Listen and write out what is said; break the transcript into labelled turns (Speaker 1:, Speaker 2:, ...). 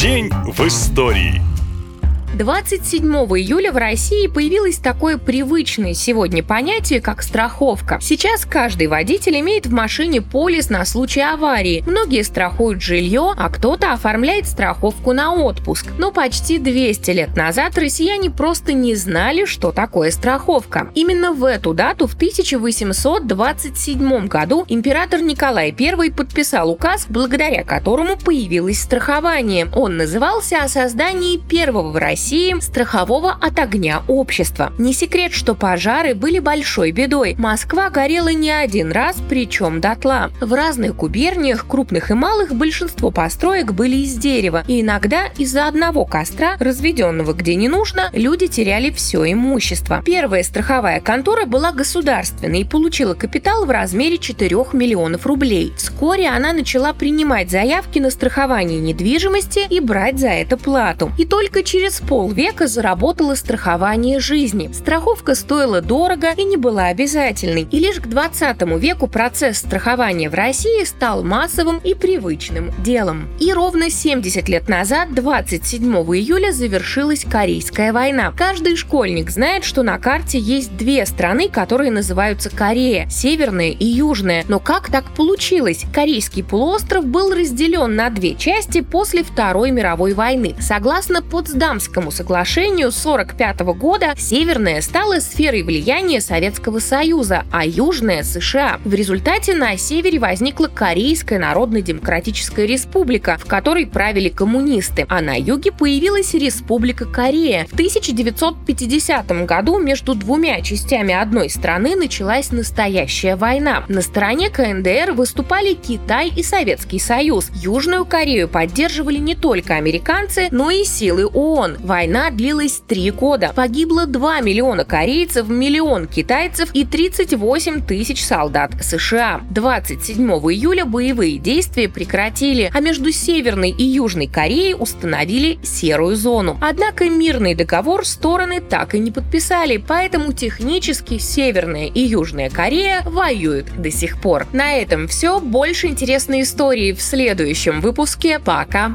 Speaker 1: День в истории.
Speaker 2: 27 июля в России появилось такое привычное сегодня понятие, как страховка. Сейчас каждый водитель имеет в машине полис на случай аварии. Многие страхуют жилье, а кто-то оформляет страховку на отпуск. Но почти 200 лет назад россияне просто не знали, что такое страховка. Именно в эту дату, в 1827 году, император Николай I подписал указ, благодаря которому появилось страхование. Он назывался о создании первого в России России страхового от огня общества. Не секрет, что пожары были большой бедой. Москва горела не один раз, причем дотла. В разных губерниях, крупных и малых, большинство построек были из дерева. И иногда из-за одного костра, разведенного где не нужно, люди теряли все имущество. Первая страховая контора была государственной и получила капитал в размере 4 миллионов рублей. Вскоре она начала принимать заявки на страхование недвижимости и брать за это плату. И только через полвека заработало страхование жизни. Страховка стоила дорого и не была обязательной. И лишь к 20 веку процесс страхования в России стал массовым и привычным делом. И ровно 70 лет назад, 27 июля, завершилась Корейская война. Каждый школьник знает, что на карте есть две страны, которые называются Корея – Северная и Южная. Но как так получилось? Корейский полуостров был разделен на две части после Второй мировой войны. Согласно Потсдамскому Мирному соглашению 1945 года Северная стала сферой влияния Советского Союза, а Южная – США. В результате на севере возникла Корейская Народно-Демократическая Республика, в которой правили коммунисты, а на юге появилась Республика Корея. В 1950 году между двумя частями одной страны началась настоящая война. На стороне КНДР выступали Китай и Советский Союз. Южную Корею поддерживали не только американцы, но и силы ООН. Война длилась три года. Погибло 2 миллиона корейцев, миллион китайцев и 38 тысяч солдат США. 27 июля боевые действия прекратили, а между Северной и Южной Кореей установили серую зону. Однако мирный договор стороны так и не подписали, поэтому технически Северная и Южная Корея воюют до сих пор. На этом все. Больше интересной истории в следующем выпуске. Пока!